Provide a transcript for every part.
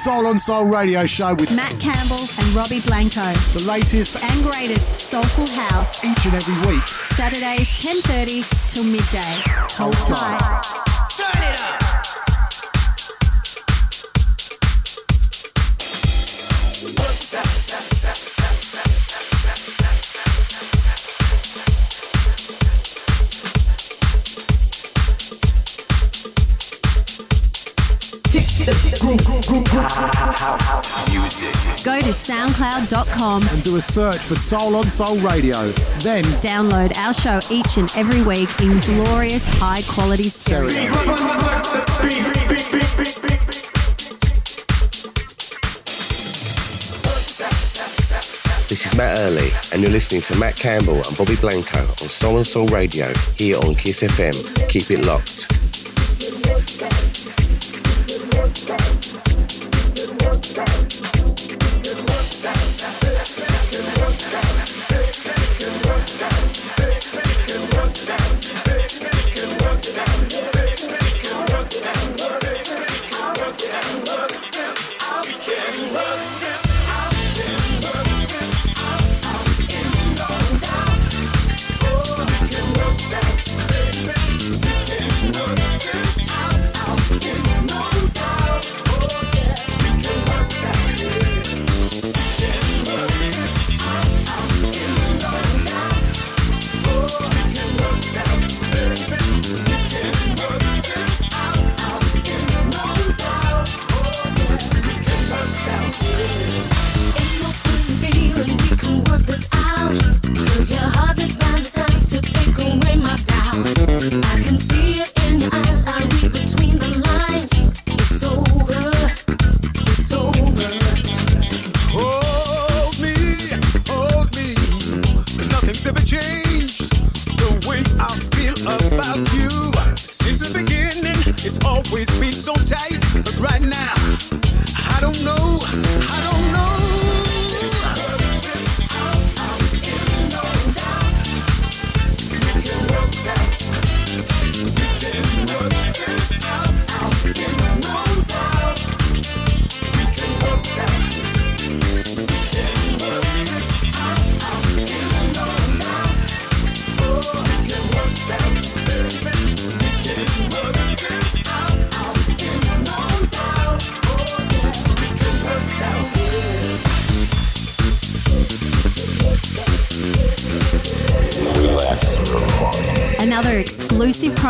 Soul on Soul radio show with Matt Campbell and Robbie Blanco. The latest and greatest soulful house. Each and every week. Saturdays 10.30 till midday. Hold tight. Turn it up. Go to soundcloud.com and do a search for Soul on Soul Radio. Then download our show each and every week in glorious high quality stereo. This is Matt Early, and you're listening to Matt Campbell and Robbie Blanco on Soul on Soul Radio here on Kiss FM. Keep it locked.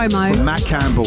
Promo. From Matt Campbell.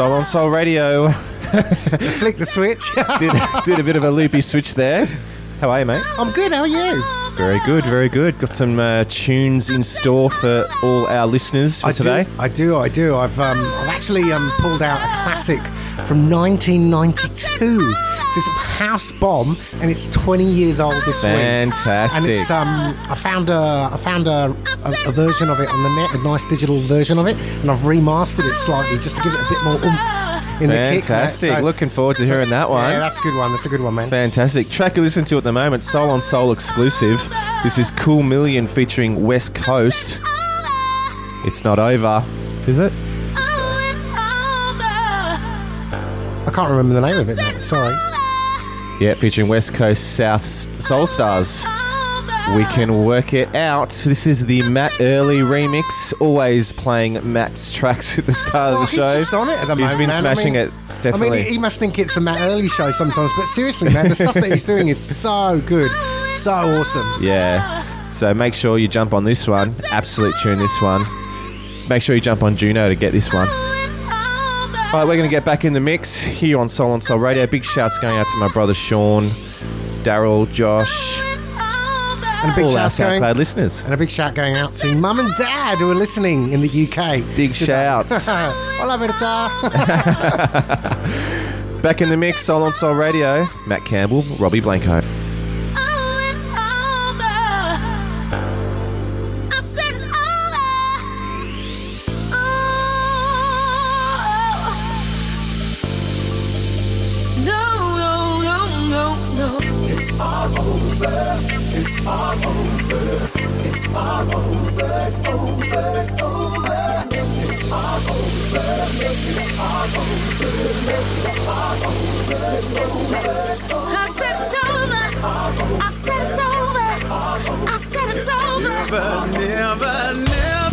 Soul on Soul Radio. Flick the switch. did, did a bit of a loopy switch there. How are you, mate? I'm good. How are you? Very good, very good. Got some uh, tunes in store for all our listeners for I today. Do, I do, I do. I've um, I've actually um, pulled out a classic from 1992. It's House Bomb, and it's 20 years old this Fantastic. week. Fantastic. And it's um, I found a I found a, a, a, version of it on the net, a nice digital version of it, and I've remastered it slightly just to give it a bit more oomph in Fantastic. the kick. So, Looking forward to hearing that one. Yeah, that's a good one. That's a good one, man. Fantastic. Track you listen to at the moment, Soul on Soul exclusive. This is Cool Million featuring West Coast. It's not over, is it? Oh it's over I can't remember the name of it now. Sorry. Yeah, featuring West Coast South Soul Stars. We can work it out. This is the Matt Early remix. Always playing Matt's tracks at the start of the oh, show. he's just on it at the He's moment, been man. I smashing mean- it. Definitely. I mean, he must think it's the Matt Early show sometimes, but seriously, man, the stuff that he's doing is so good, so awesome. Yeah. So make sure you jump on this one. Absolute tune, this one. Make sure you jump on Juno to get this one. All right, we're going to get back in the mix here on Soul on Soul Radio. Big shouts going out to my brother Sean, Daryl, Josh, And a big all our shout going, SoundCloud listeners. and a big shout going out to mum and dad who are listening in the UK. Big shouts. Hola, verdad. Back in the mix, Soul on Soul Radio. Matt Campbell, Robbie Blanco. I said it's all over. I said it's over. It's all over, it's all over, It's all over. It's over. It's over. It's over. It's over. I said it's over. Never, never, never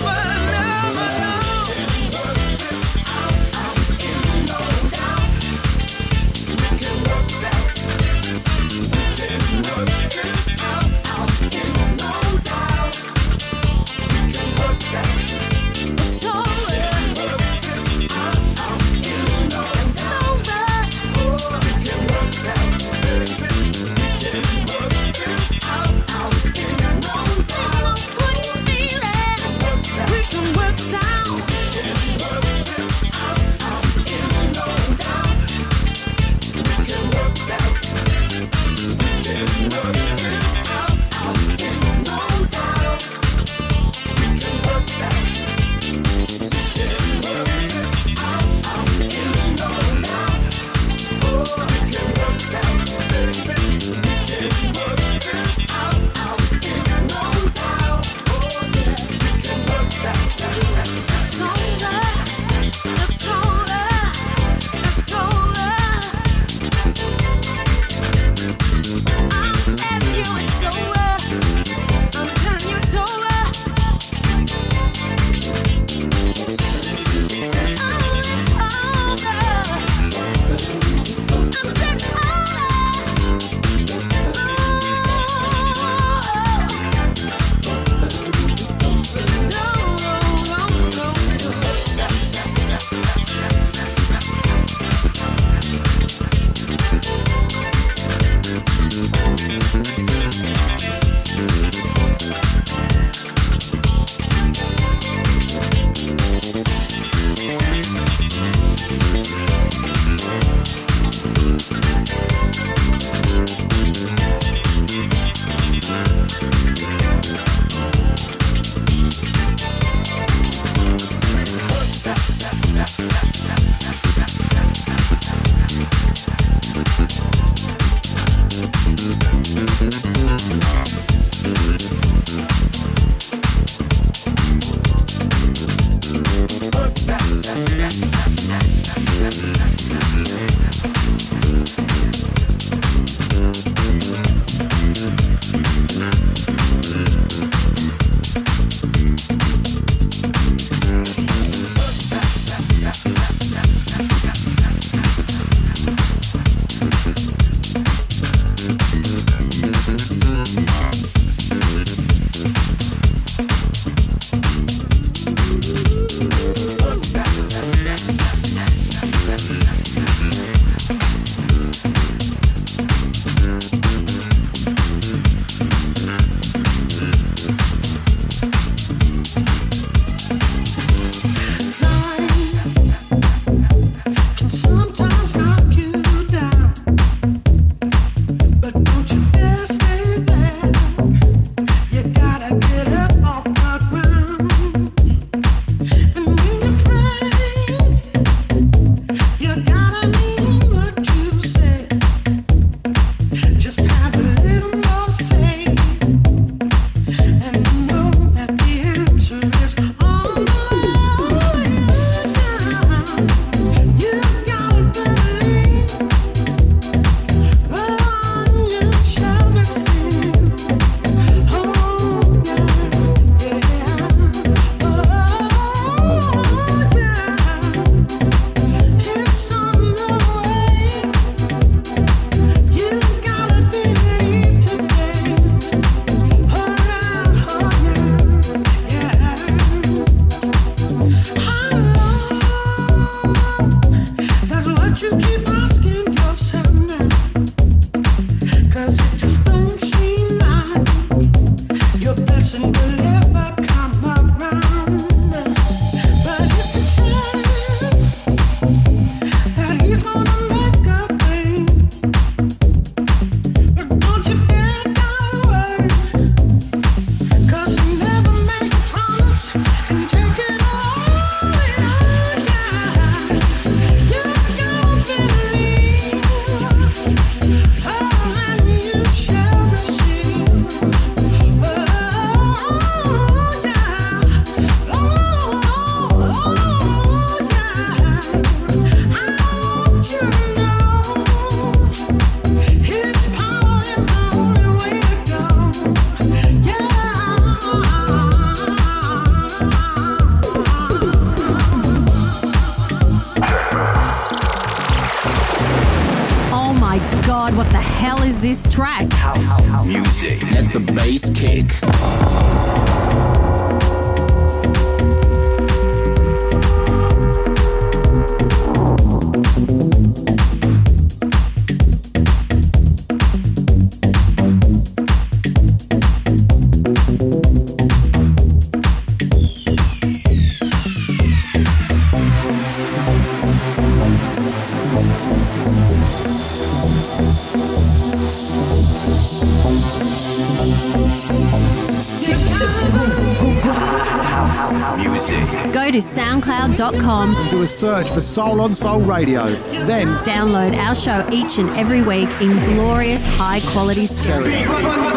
search for Soul on Soul Radio. Then download our show each and every week in glorious high quality stereo.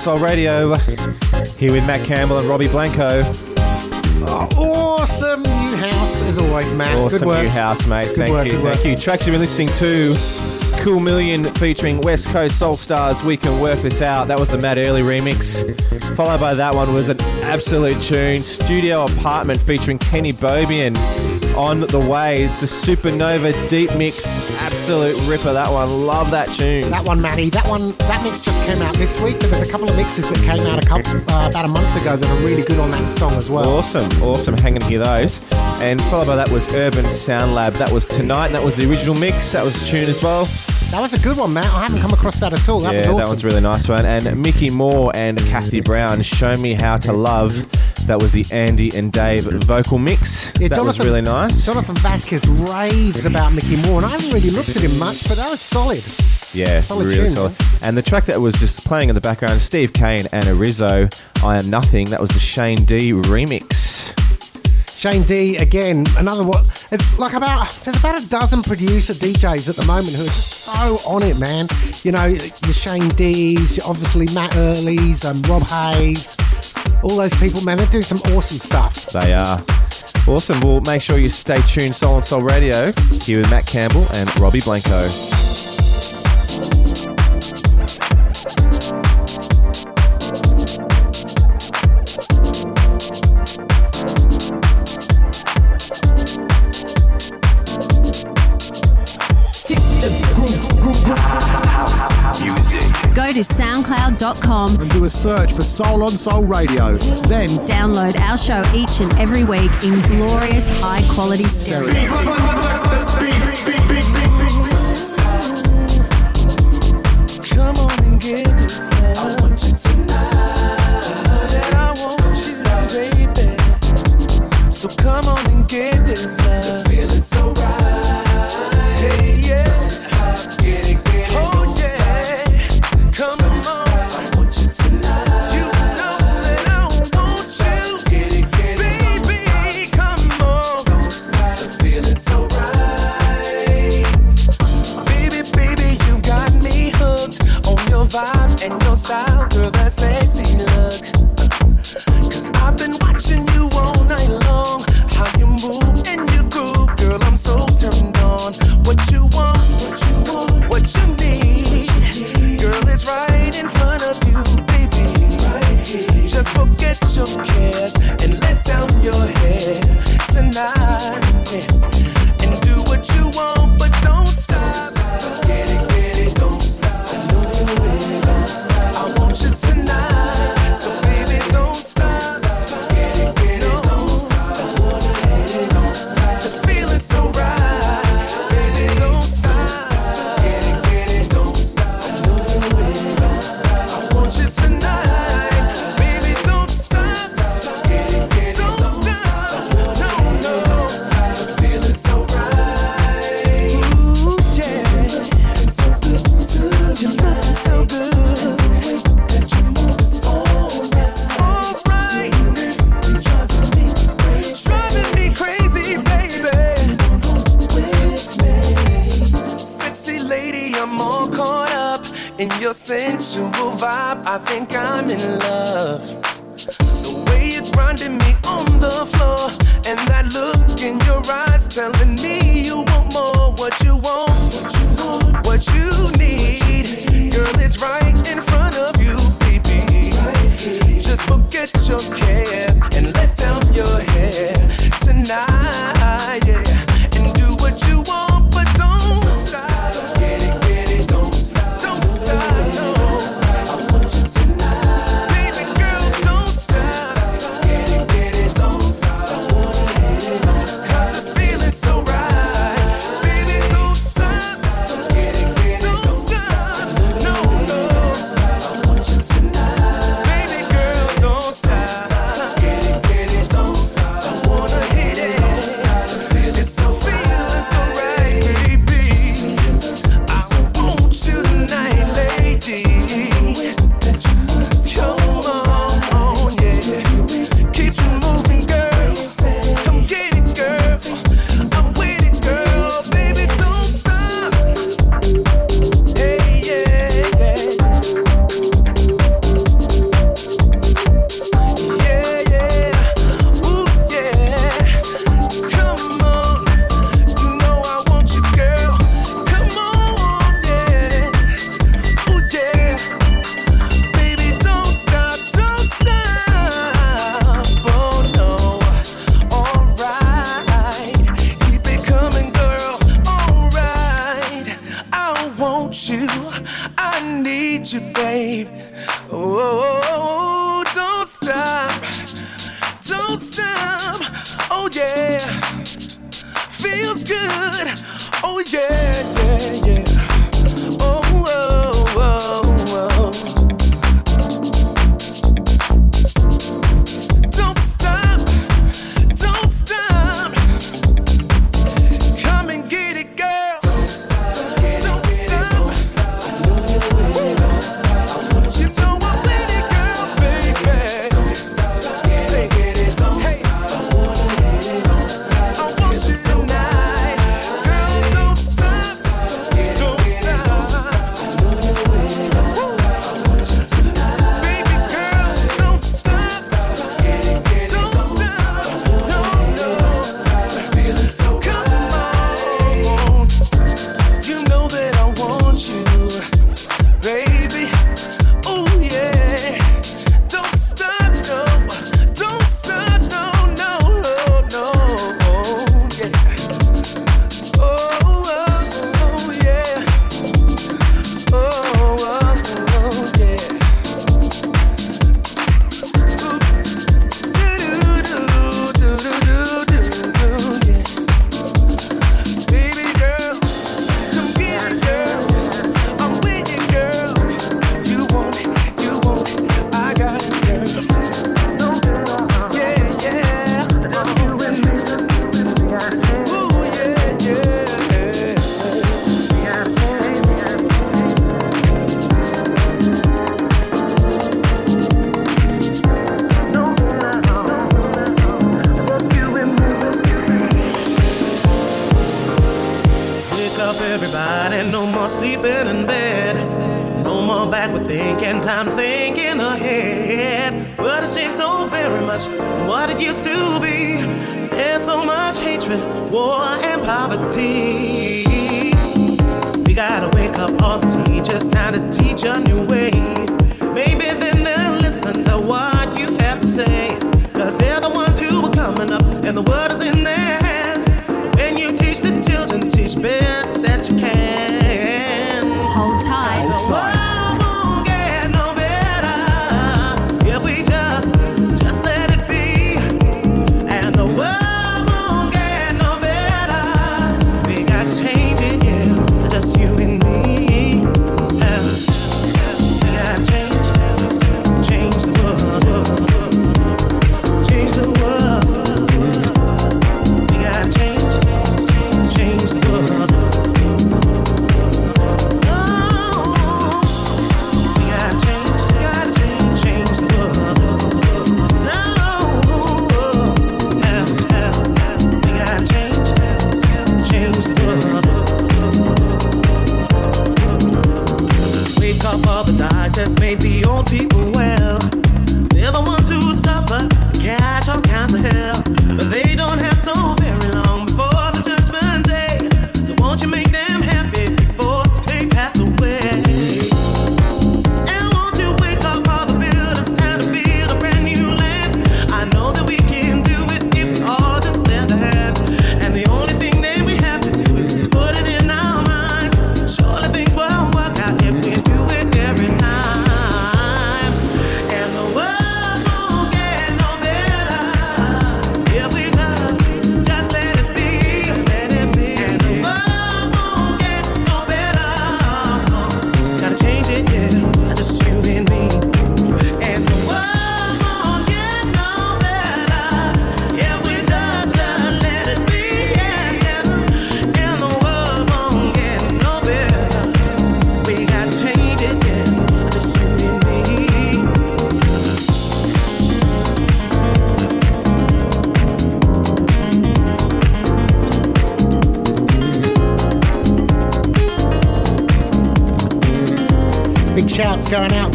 Soul Radio. Here with Matt Campbell and Robbie Blanco. Oh, awesome new house as always, Matt. Awesome good work. new house, mate. Good thank work, you, thank work. you. Tracks you've been listening to. Cool Million featuring West Coast Soul Stars. We can work this out. That was the Matt Early remix. Followed by that one was an absolute tune. Studio Apartment featuring Kenny Bobien. On the way, it's the Supernova Deep Mix. Absolute ripper. That one. Love that tune. That one, Matty. That one, that mix just came out this week, but there's a couple of mixes that came out a couple uh, about a month ago that are really good on that song as well. Awesome, awesome. Hanging to hear those. And followed by that was Urban Sound Lab. That was tonight. and That was the original mix. That was a tune as well. That was a good one, Matt. I haven't come across that at all. That yeah, was awesome. that one's a really nice one. And Micky More and Kathy Brown, Show Me How to Love. That was the Andy and Dave vocal mix. Yeah, that was really nice. Jonathan Vasquez raves about Micky More, and I haven't really looked at him much, but that was solid. Yeah, Solid really tune, solid. And the track that was just playing in the background, Steve Kane and Rizzo, I Am Nothing. That was the Shane D remix. Shane D again, another one. It's like about there's about a dozen producer DJs at the moment who are just so on it, man. You know, your Shane D's, obviously Matt Early's, um, Rob Hayes, all those people, man. They're doing some awesome stuff. They are. Awesome. Well, make sure you stay tuned. Soul on Soul Radio here with Matt Campbell and Robbie Blanco. To soundcloud.com and do a search for Soul on Soul Radio. Then Download our show each and every week in glorious high quality stereo. Tonight,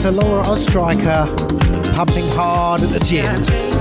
to Laura Ostreicher, pumping hard at the gym.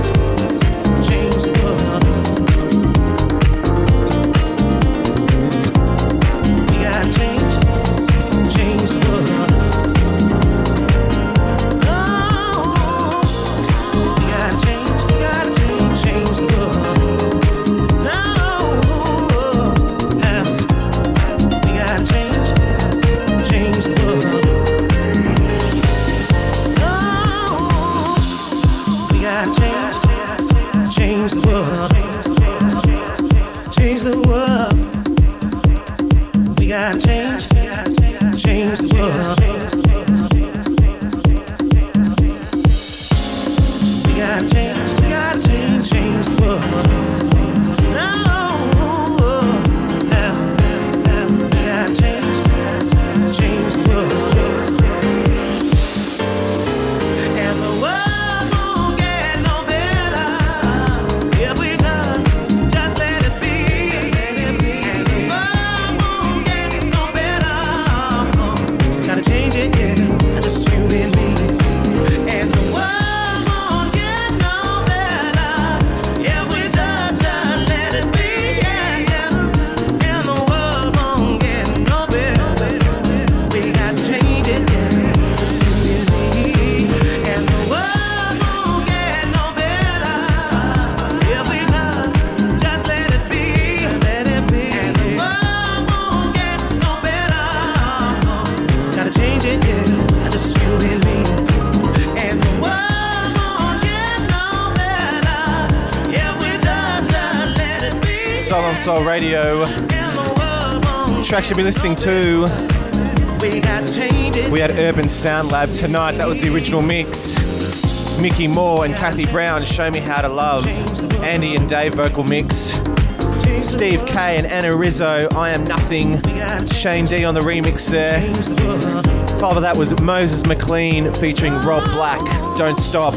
You've been listening to. We had Urban Sound Lab tonight. That was the original mix. Micky More and Kathy Brown, Show Me How to Love. Andy and Dave vocal mix. Steve K and Anna Rizzo, I Am Nothing. Shane D on the remix there. Father, that was Moses McLean featuring Rob Black, Don't Stop.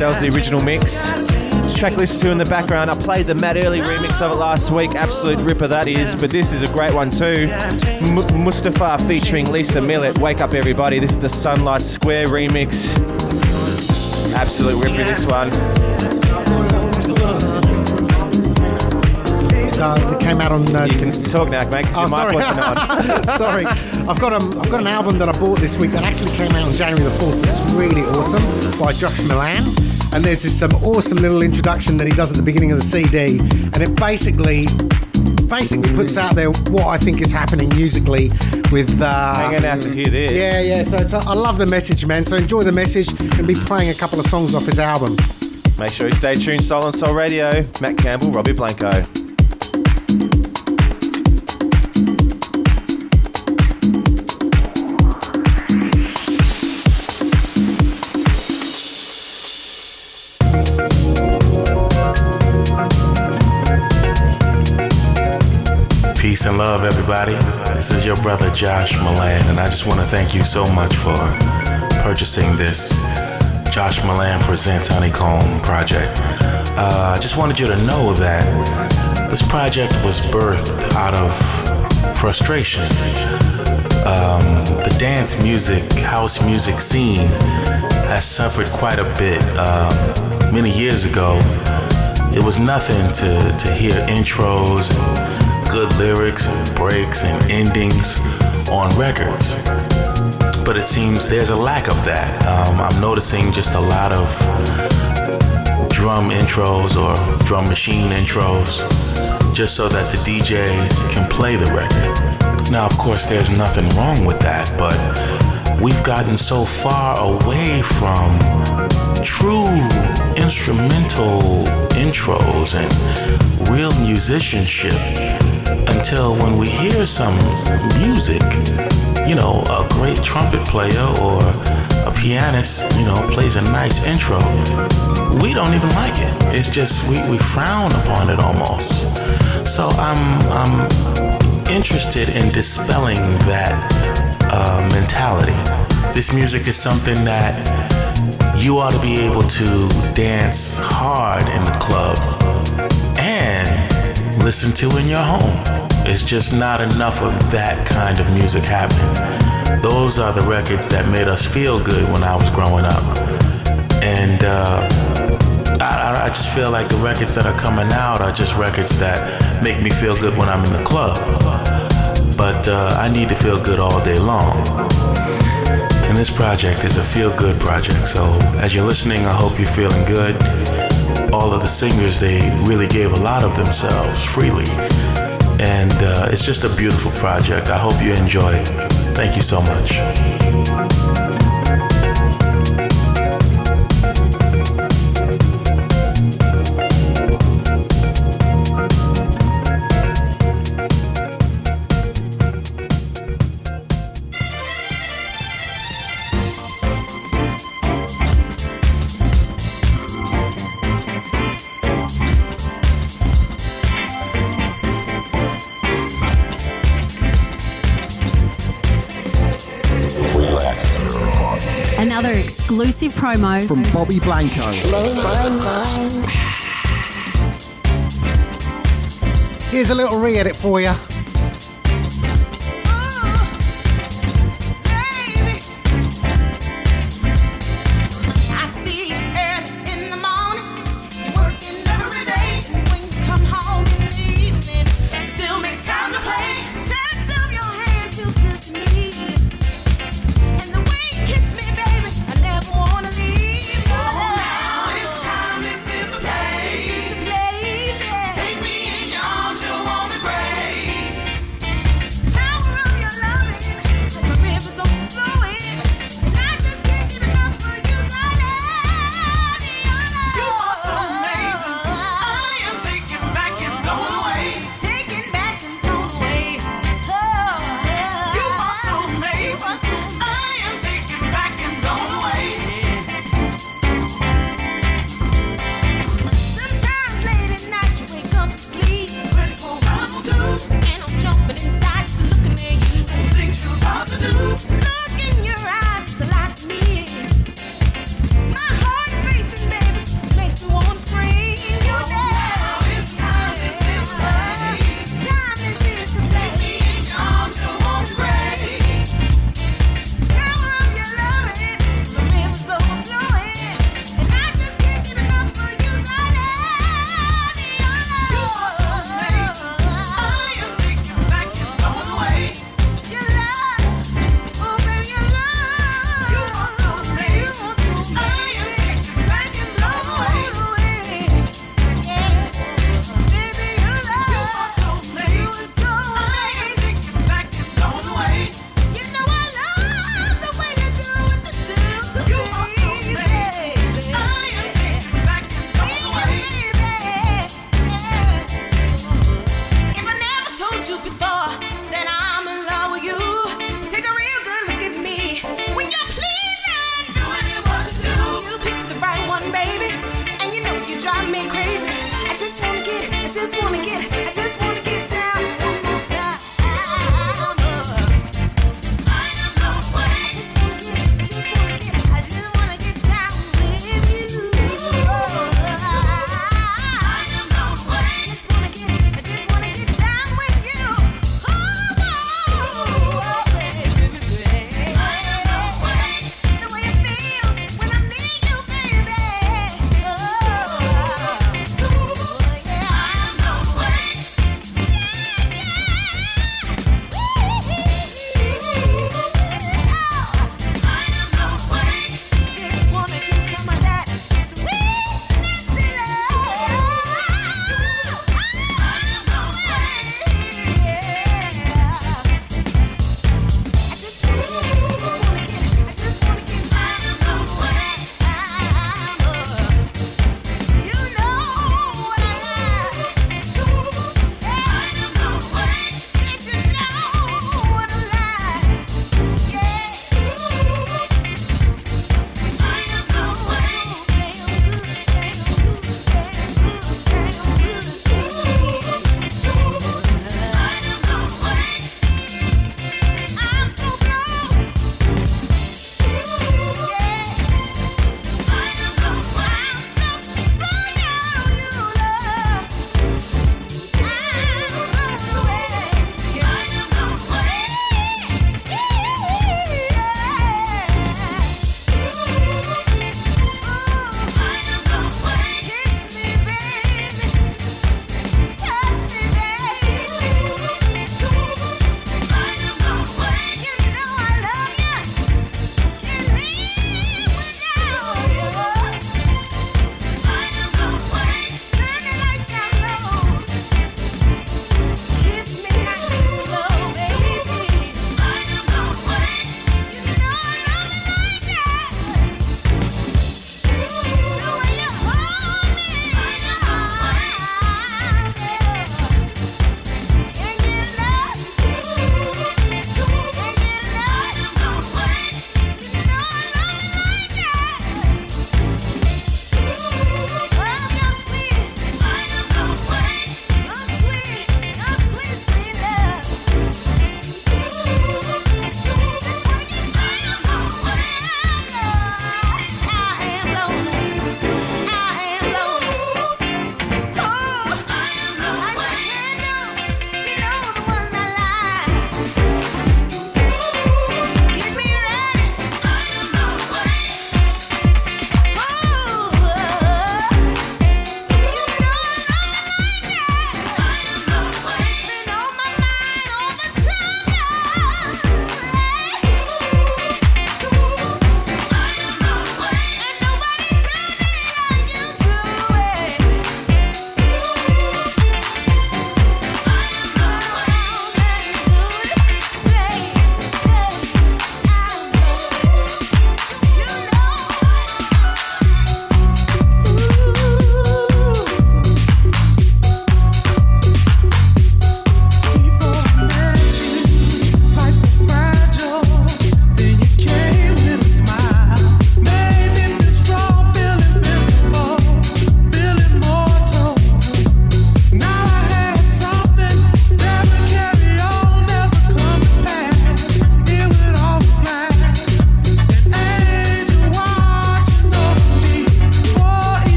That was the original mix. Track list two in the background. I played the Matt Early remix of it last week. Absolute ripper that is, but this is a great one too. M- Mustafa featuring Lisa Millett. Wake up everybody. This is the Sunlight Square remix. Absolute ripper this one. Uh, it came out on. Uh, You can talk now, mate. Oh, sorry. sorry, I've got um, I've got an album that I bought this week that actually came out on January the fourth. It's really awesome by Josh Milan, and there's this um, awesome little introduction that he does at the beginning of the CD, and it basically basically puts out there what I think is happening musically with. Uh, Hanging out to hear this. Yeah, yeah. So it's, I love the message, man. So enjoy the message and be playing a couple of songs off his album. Make sure you stay tuned. Soul and Soul Radio. Matt Campbell, Robbie Blanco. Peace and love, everybody. This is your brother Josh Milan, and I just want to thank you so much for purchasing this Josh Milan Presents Honeycomb project. Uh, I just wanted you to know that this project was birthed out of frustration. Um, the dance music, house music scene has suffered quite a bit. Um, many years ago, it was nothing to, to hear intros and good lyrics and breaks and endings on records. But it seems there's a lack of that. Um, I'm noticing just a lot of drum intros or drum machine intros just so that the DJ can play the record. Now, of course, there's nothing wrong with that, but we've gotten so far away from true instrumental intros and real musicianship until when we hear some music, you know, a great trumpet player or a pianist, you know, plays a nice intro, we don't even like it. It's just we, we frown upon it almost. So I'm I'm interested in dispelling that uh, mentality. This music is something that you ought to be able to dance hard in the club listen to in your home. It's just not enough of that kind of music happening. Those are the records that made us feel good when I was growing up. And uh, I, I just feel like the records that are coming out are just records that make me feel good when I'm in the club. But uh, I need to feel good all day long. And this project is a feel good project. So as you're listening, I hope you're feeling good. All of the singers, they really gave a lot of themselves freely. And uh, it's just a beautiful project. I hope you enjoy it. Thank you so much. Exclusive promo From Bobby Blanco. Here's a little re-edit for you.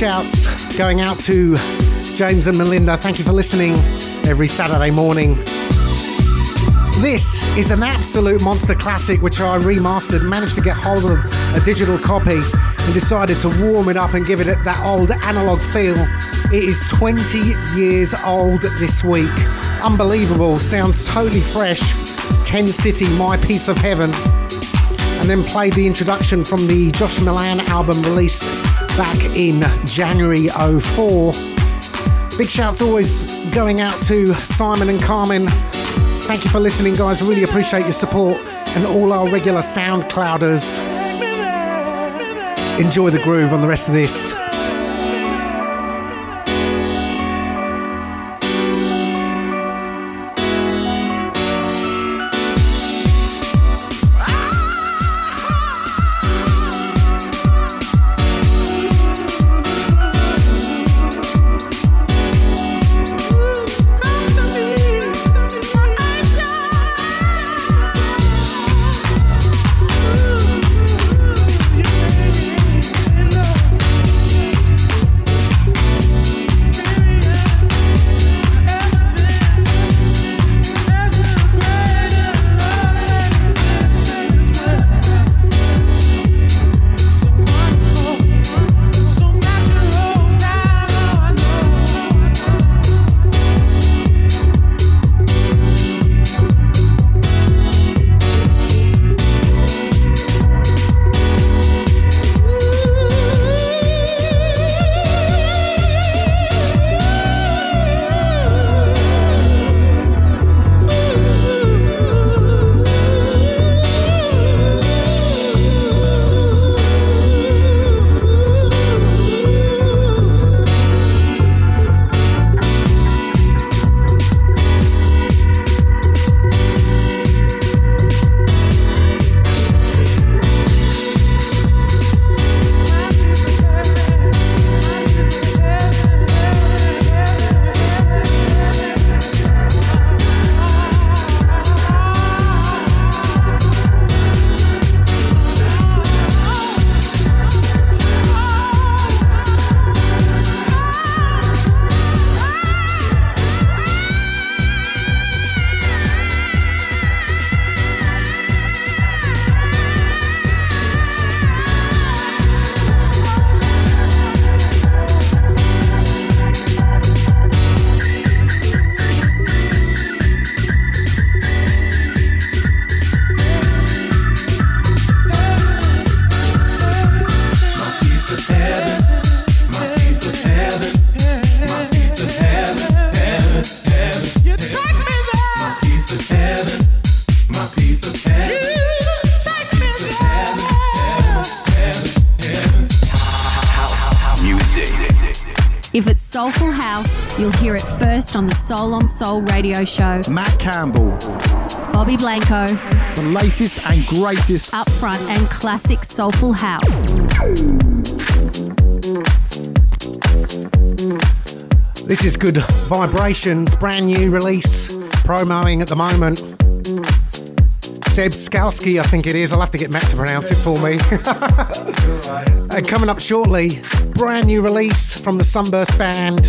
Shouts going out to James and Melinda. Thank you for listening every Saturday morning. This is an absolute monster classic which I remastered, managed to get hold of a digital copy and decided to warm it up and give it that old analog feel. It is 20 years old this week. Unbelievable, sounds totally fresh. 10 City, My Peace of Heaven. And then played the introduction from the Josh Milan album released back in January 04. Big shouts always going out to Simon and Carmen. Thank you for listening, guys. Really appreciate your support and all our regular SoundClouders. Enjoy the groove on the rest of this. You'll hear it first on the Soul on Soul radio show. Matt Campbell, Bobby Blanco, the latest and greatest. upfront and classic soulful house. This is Good Vibrations, brand new release, promoing at the moment. Seb Skalski, I think it is. I'll have to get Matt to pronounce it for me. and coming up shortly, brand new release from the Sunburst Band,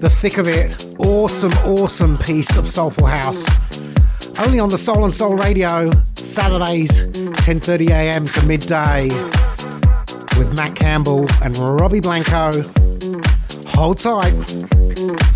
The Thick of It. Awesome, awesome piece of soulful house. Only on the Soul and Soul Radio, Saturdays, 10:30 a.m. to midday, with Matt Campbell and Robbie Blanco. Hold tight.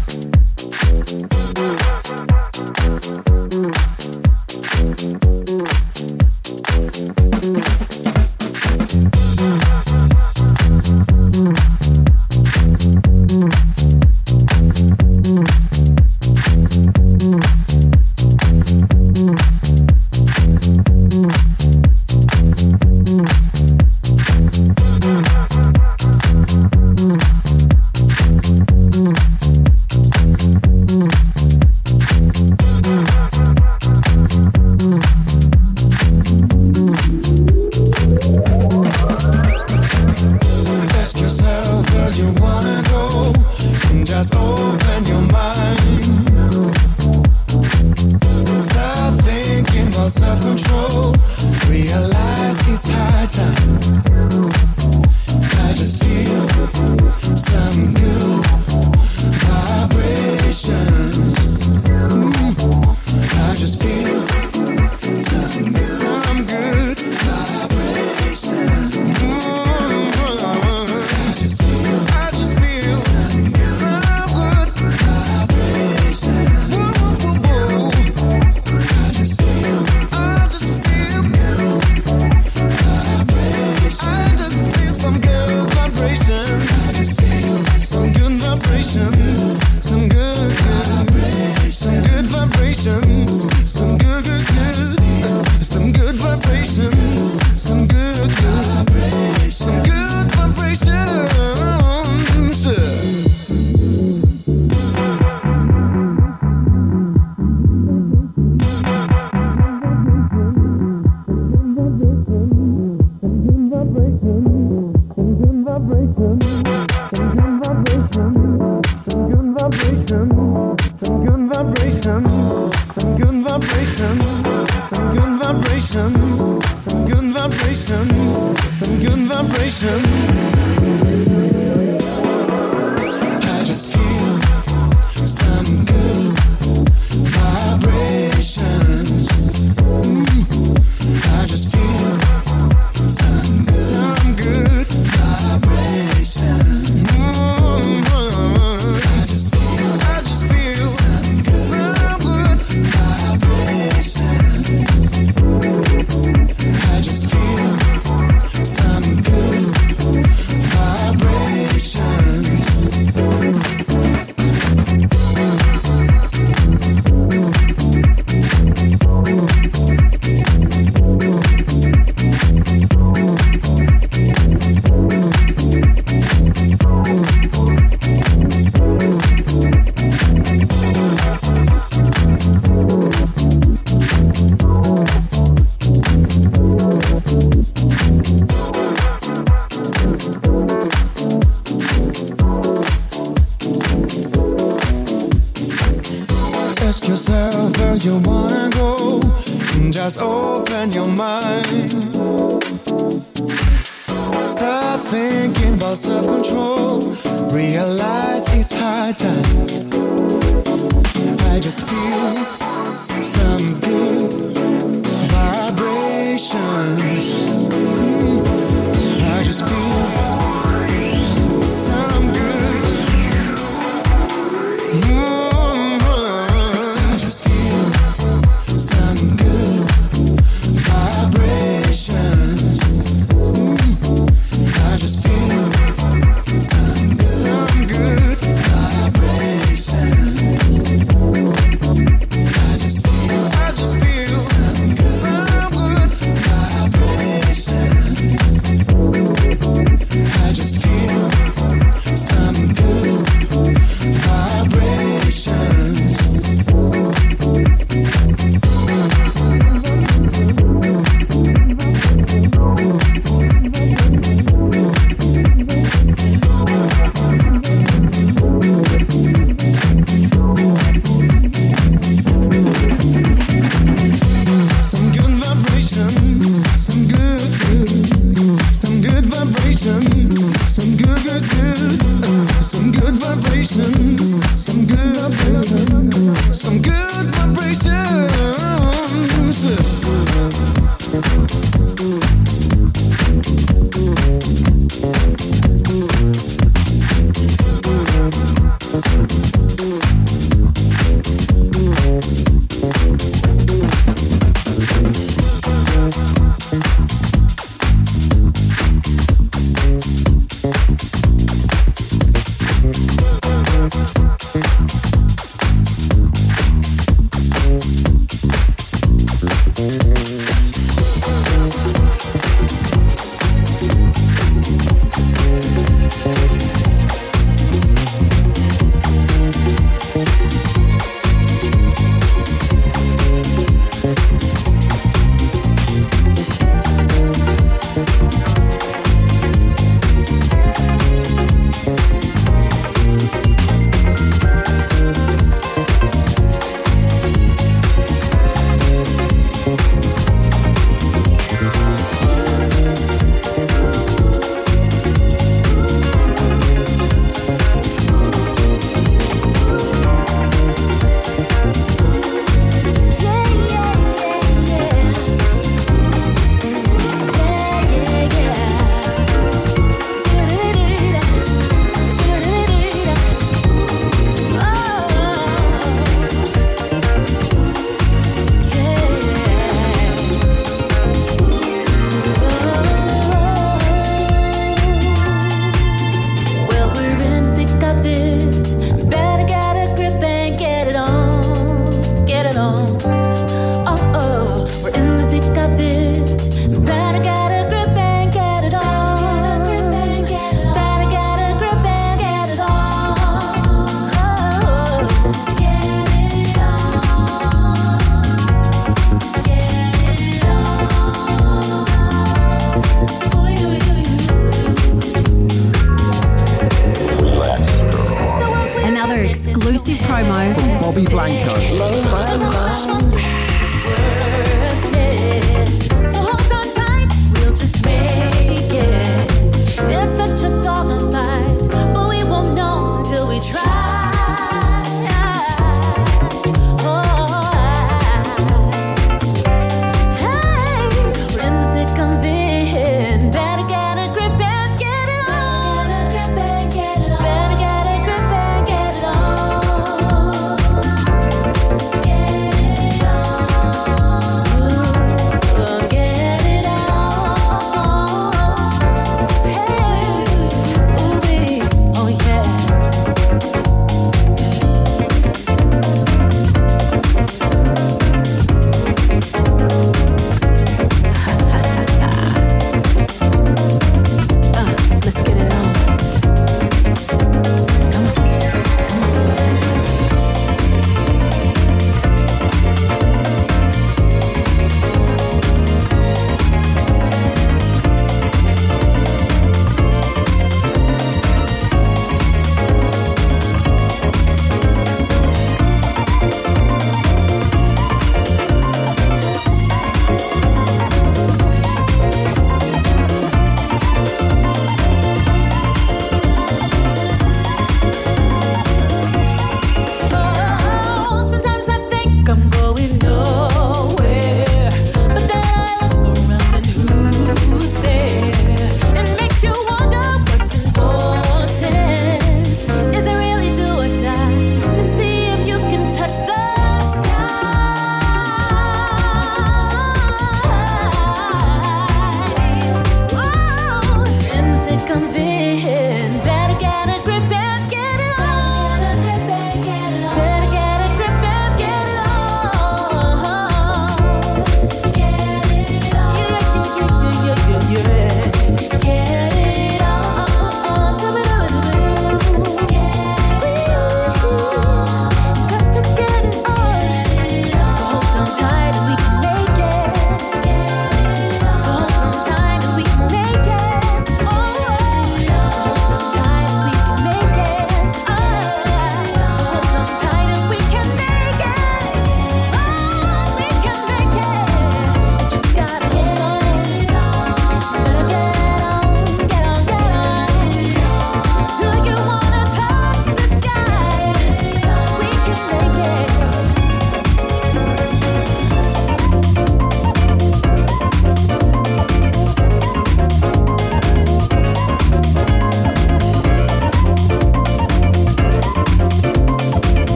Robbie Blanco.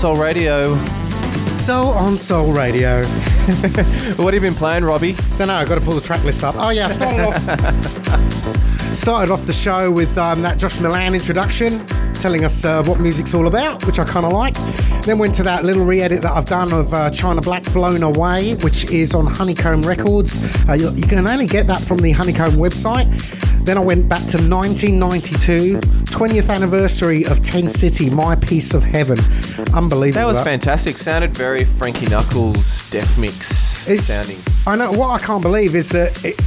Soul Radio. Soul on Soul Radio. what have you been playing, Robbie? Don't know. I've got to pull the track list up. Oh yeah, I started off. started off the show with um, that Josh Milan introduction, telling us uh, what music's all about, which I kind of like. Then went to that little re-edit that I've done of uh, China Black Blown Away, which is on Honeycomb Records. Uh, you, you can only get that from the Honeycomb website. Then I went back to 1992, 20th anniversary of Ten City, My Peace of Heaven. Unbelievable. That was fantastic. Sounded very Frankie Knuckles Def Mix It's, sounding. I know what I can't believe is that it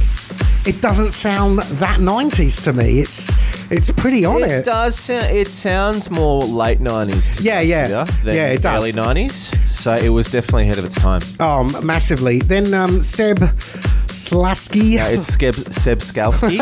it doesn't sound that 90s to me. It's it's pretty on It it. does. Sound, it sounds more late nineties. To me. Yeah, yeah. Yeah, it does. Early nineties. So it was definitely ahead of its time. Oh, massively. Then um, Seb Slasky Yeah, it's Skeb, Seb Skalski.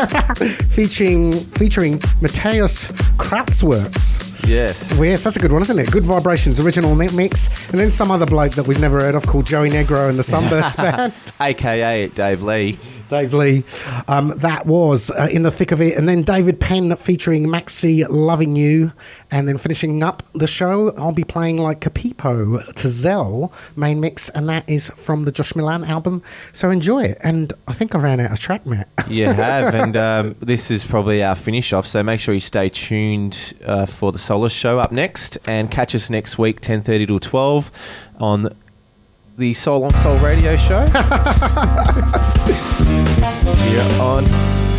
featuring featuring Mateus Kratzwerks. Yes. Well, yes, that's a good one, isn't it? Good Vibrations, original mi- mix. And then some other bloke that we've never heard of called Joey Negro and the Sunburst Band. AKA Dave Lee. Dave Lee. Um, that was uh, in the thick of it. And then David Penn featuring Maxi Loving You. And then finishing up the show, I'll be playing like Capipo to Zell main mix. And that is from the Josh Milan album. So enjoy it. And I think I ran out of track, Matt. You have, and um, this is probably our finish off. So make sure you stay tuned uh, for the Solace show up next, and catch us next week, ten thirty to twelve, on the Soul on Soul Radio show. Here on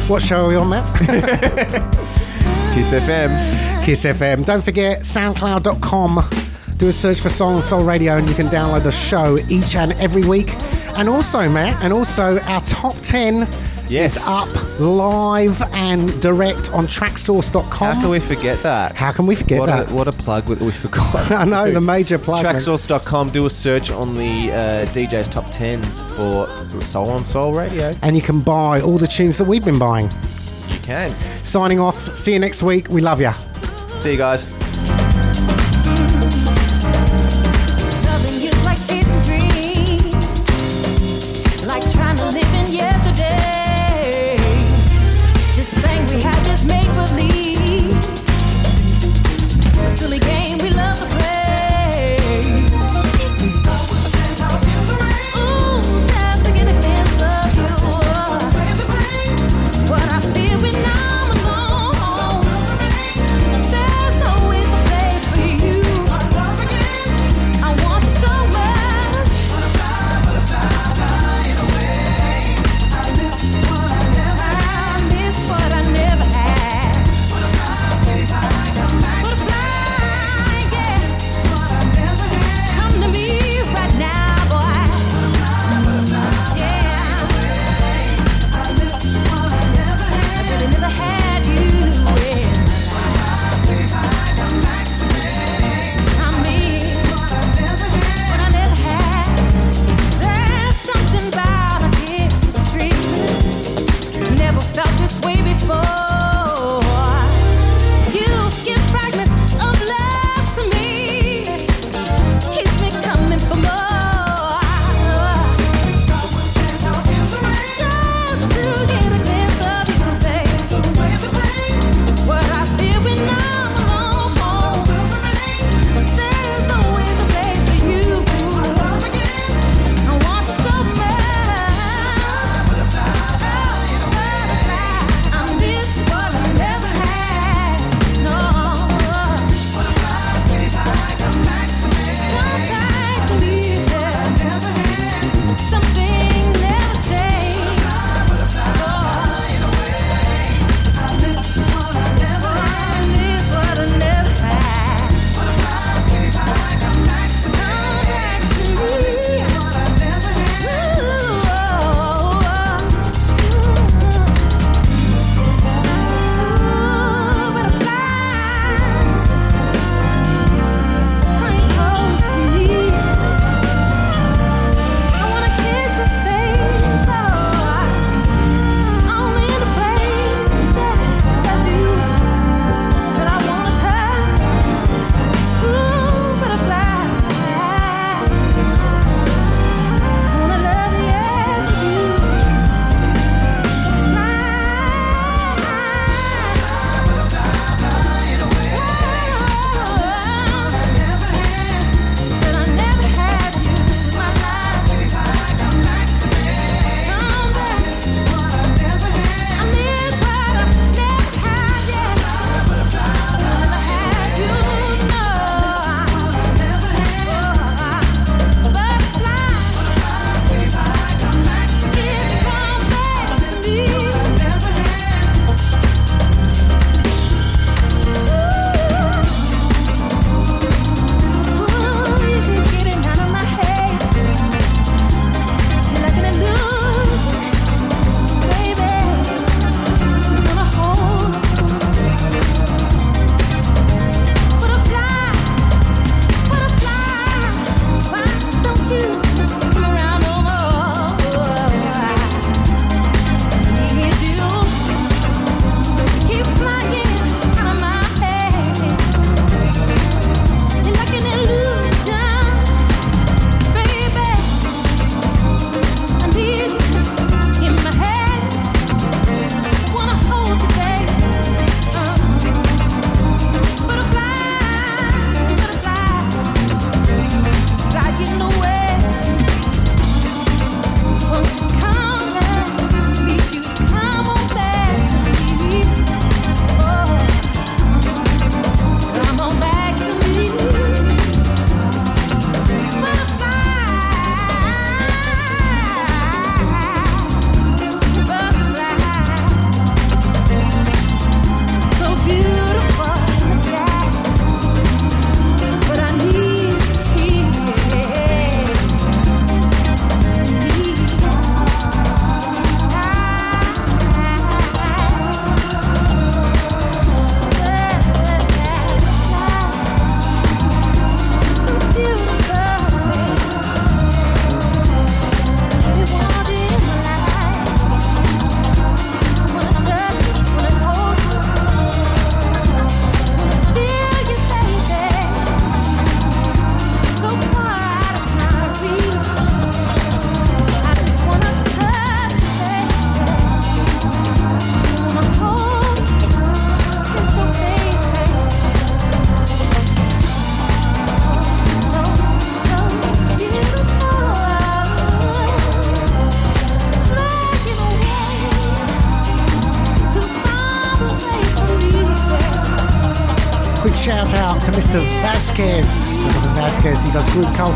What show are we on, Matt? Kiss FM. Kiss FM. Don't forget soundcloud.com. Do a search for Soul on Soul Radio and you can download the show each and every week. And also, Matt, and also our top 10 Yes. is up live and direct on traxsource.com. How can we forget that? How can we forget what that? A, what a plug that we forgot. I know, the major plug. Traxsource.com. Do a search on the uh, DJ's top tens for Soul on Soul Radio. And you can buy all the tunes that we've been buying. You can. Signing off. See you next week. We love you. See you guys.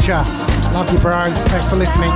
Culture. Love you, bro. Thanks for listening.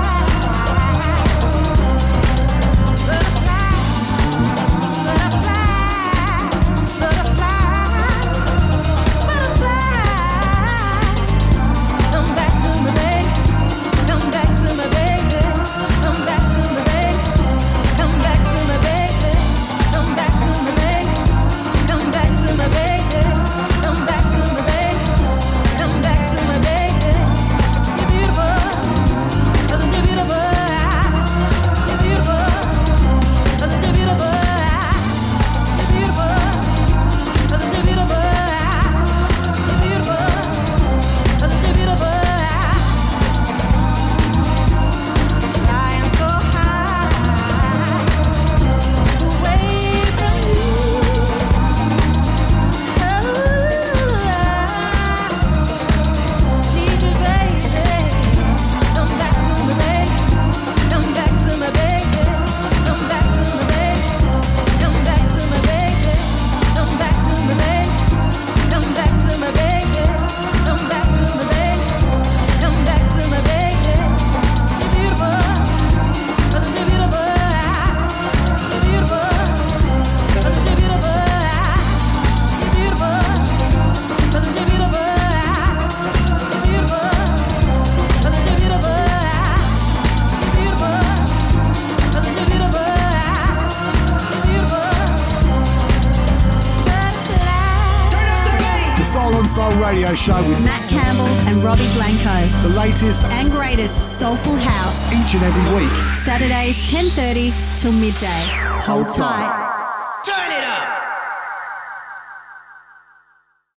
taught